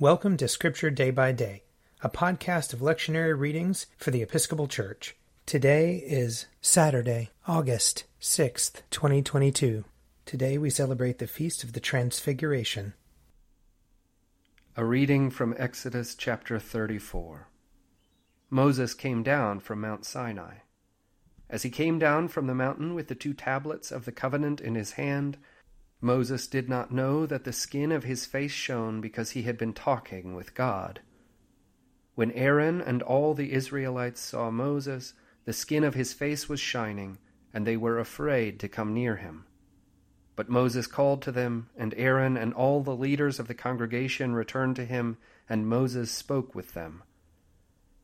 Welcome to Scripture Day by Day, a podcast of lectionary readings for the Episcopal Church. Today is Saturday, August 6th, 2022. Today we celebrate the Feast of the Transfiguration. A reading from Exodus chapter 34. Moses came down from Mount Sinai. As he came down from the mountain with the two tablets of the covenant in his hand, Moses did not know that the skin of his face shone because he had been talking with God. When Aaron and all the Israelites saw Moses, the skin of his face was shining, and they were afraid to come near him. But Moses called to them, and Aaron and all the leaders of the congregation returned to him, and Moses spoke with them.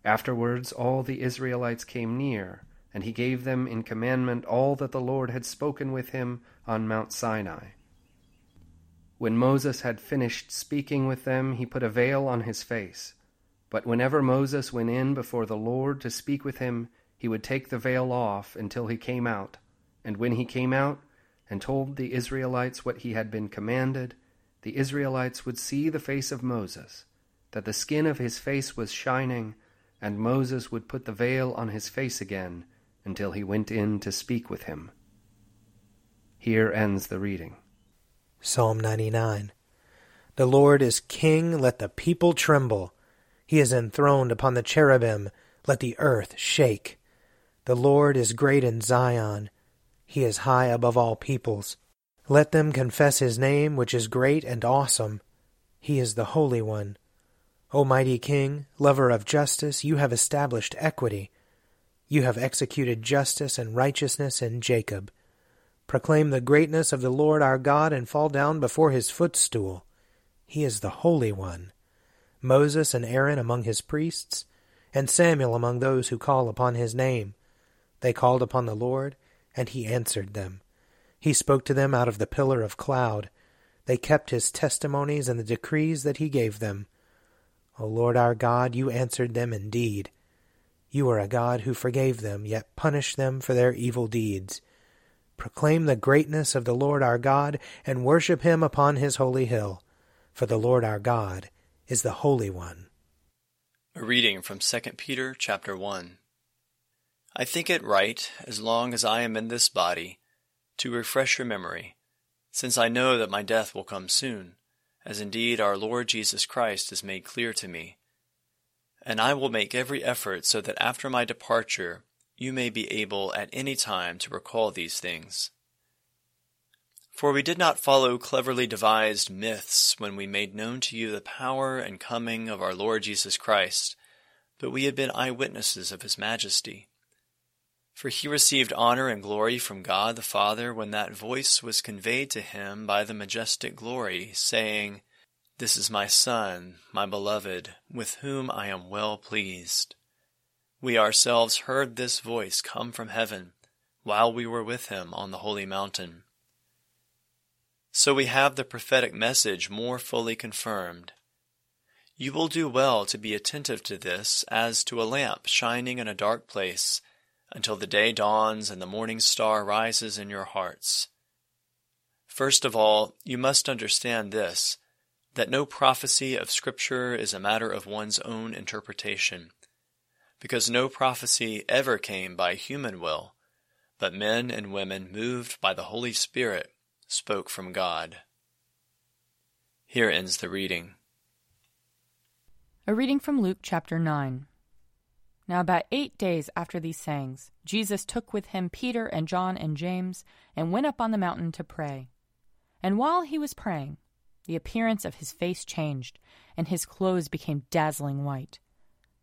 Afterwards all the Israelites came near, and he gave them in commandment all that the Lord had spoken with him on Mount Sinai. When Moses had finished speaking with them, he put a veil on his face. But whenever Moses went in before the Lord to speak with him, he would take the veil off until he came out. And when he came out and told the Israelites what he had been commanded, the Israelites would see the face of Moses, that the skin of his face was shining, and Moses would put the veil on his face again until he went in to speak with him. Here ends the reading. Psalm 99. The Lord is king, let the people tremble. He is enthroned upon the cherubim, let the earth shake. The Lord is great in Zion, he is high above all peoples. Let them confess his name, which is great and awesome. He is the Holy One. O mighty King, lover of justice, you have established equity. You have executed justice and righteousness in Jacob. Proclaim the greatness of the Lord our God and fall down before his footstool. He is the Holy One. Moses and Aaron among his priests, and Samuel among those who call upon his name. They called upon the Lord, and he answered them. He spoke to them out of the pillar of cloud. They kept his testimonies and the decrees that he gave them. O Lord our God, you answered them indeed. You are a God who forgave them, yet punished them for their evil deeds. Proclaim the greatness of the Lord our God, and worship him upon his holy hill. For the Lord our God is the Holy One. A reading from 2 Peter chapter 1. I think it right, as long as I am in this body, to refresh your memory, since I know that my death will come soon, as indeed our Lord Jesus Christ has made clear to me. And I will make every effort so that after my departure you may be able at any time to recall these things. For we did not follow cleverly devised myths when we made known to you the power and coming of our Lord Jesus Christ, but we had been eyewitnesses of his majesty. For he received honor and glory from God the Father when that voice was conveyed to him by the majestic glory, saying, This is my Son, my beloved, with whom I am well pleased. We ourselves heard this voice come from heaven while we were with him on the holy mountain. So we have the prophetic message more fully confirmed. You will do well to be attentive to this as to a lamp shining in a dark place until the day dawns and the morning star rises in your hearts. First of all, you must understand this that no prophecy of Scripture is a matter of one's own interpretation because no prophecy ever came by human will, but men and women moved by the Holy Spirit spoke from God. Here ends the reading. A reading from Luke chapter 9. Now, about eight days after these sayings, Jesus took with him Peter and John and James and went up on the mountain to pray. And while he was praying, the appearance of his face changed, and his clothes became dazzling white.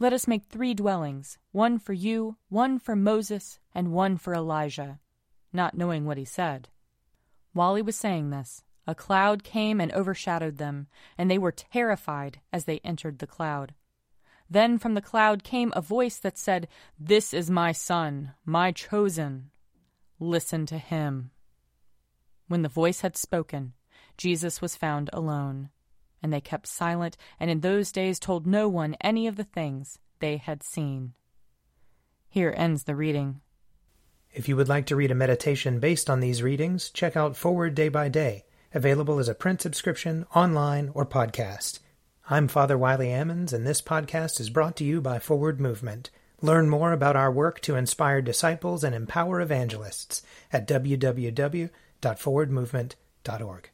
Let us make three dwellings one for you, one for Moses, and one for Elijah, not knowing what he said. While he was saying this, a cloud came and overshadowed them, and they were terrified as they entered the cloud. Then from the cloud came a voice that said, This is my Son, my chosen. Listen to him. When the voice had spoken, Jesus was found alone. And they kept silent, and in those days told no one any of the things they had seen. Here ends the reading. If you would like to read a meditation based on these readings, check out Forward Day by Day, available as a print subscription, online, or podcast. I'm Father Wiley Ammons, and this podcast is brought to you by Forward Movement. Learn more about our work to inspire disciples and empower evangelists at www.forwardmovement.org.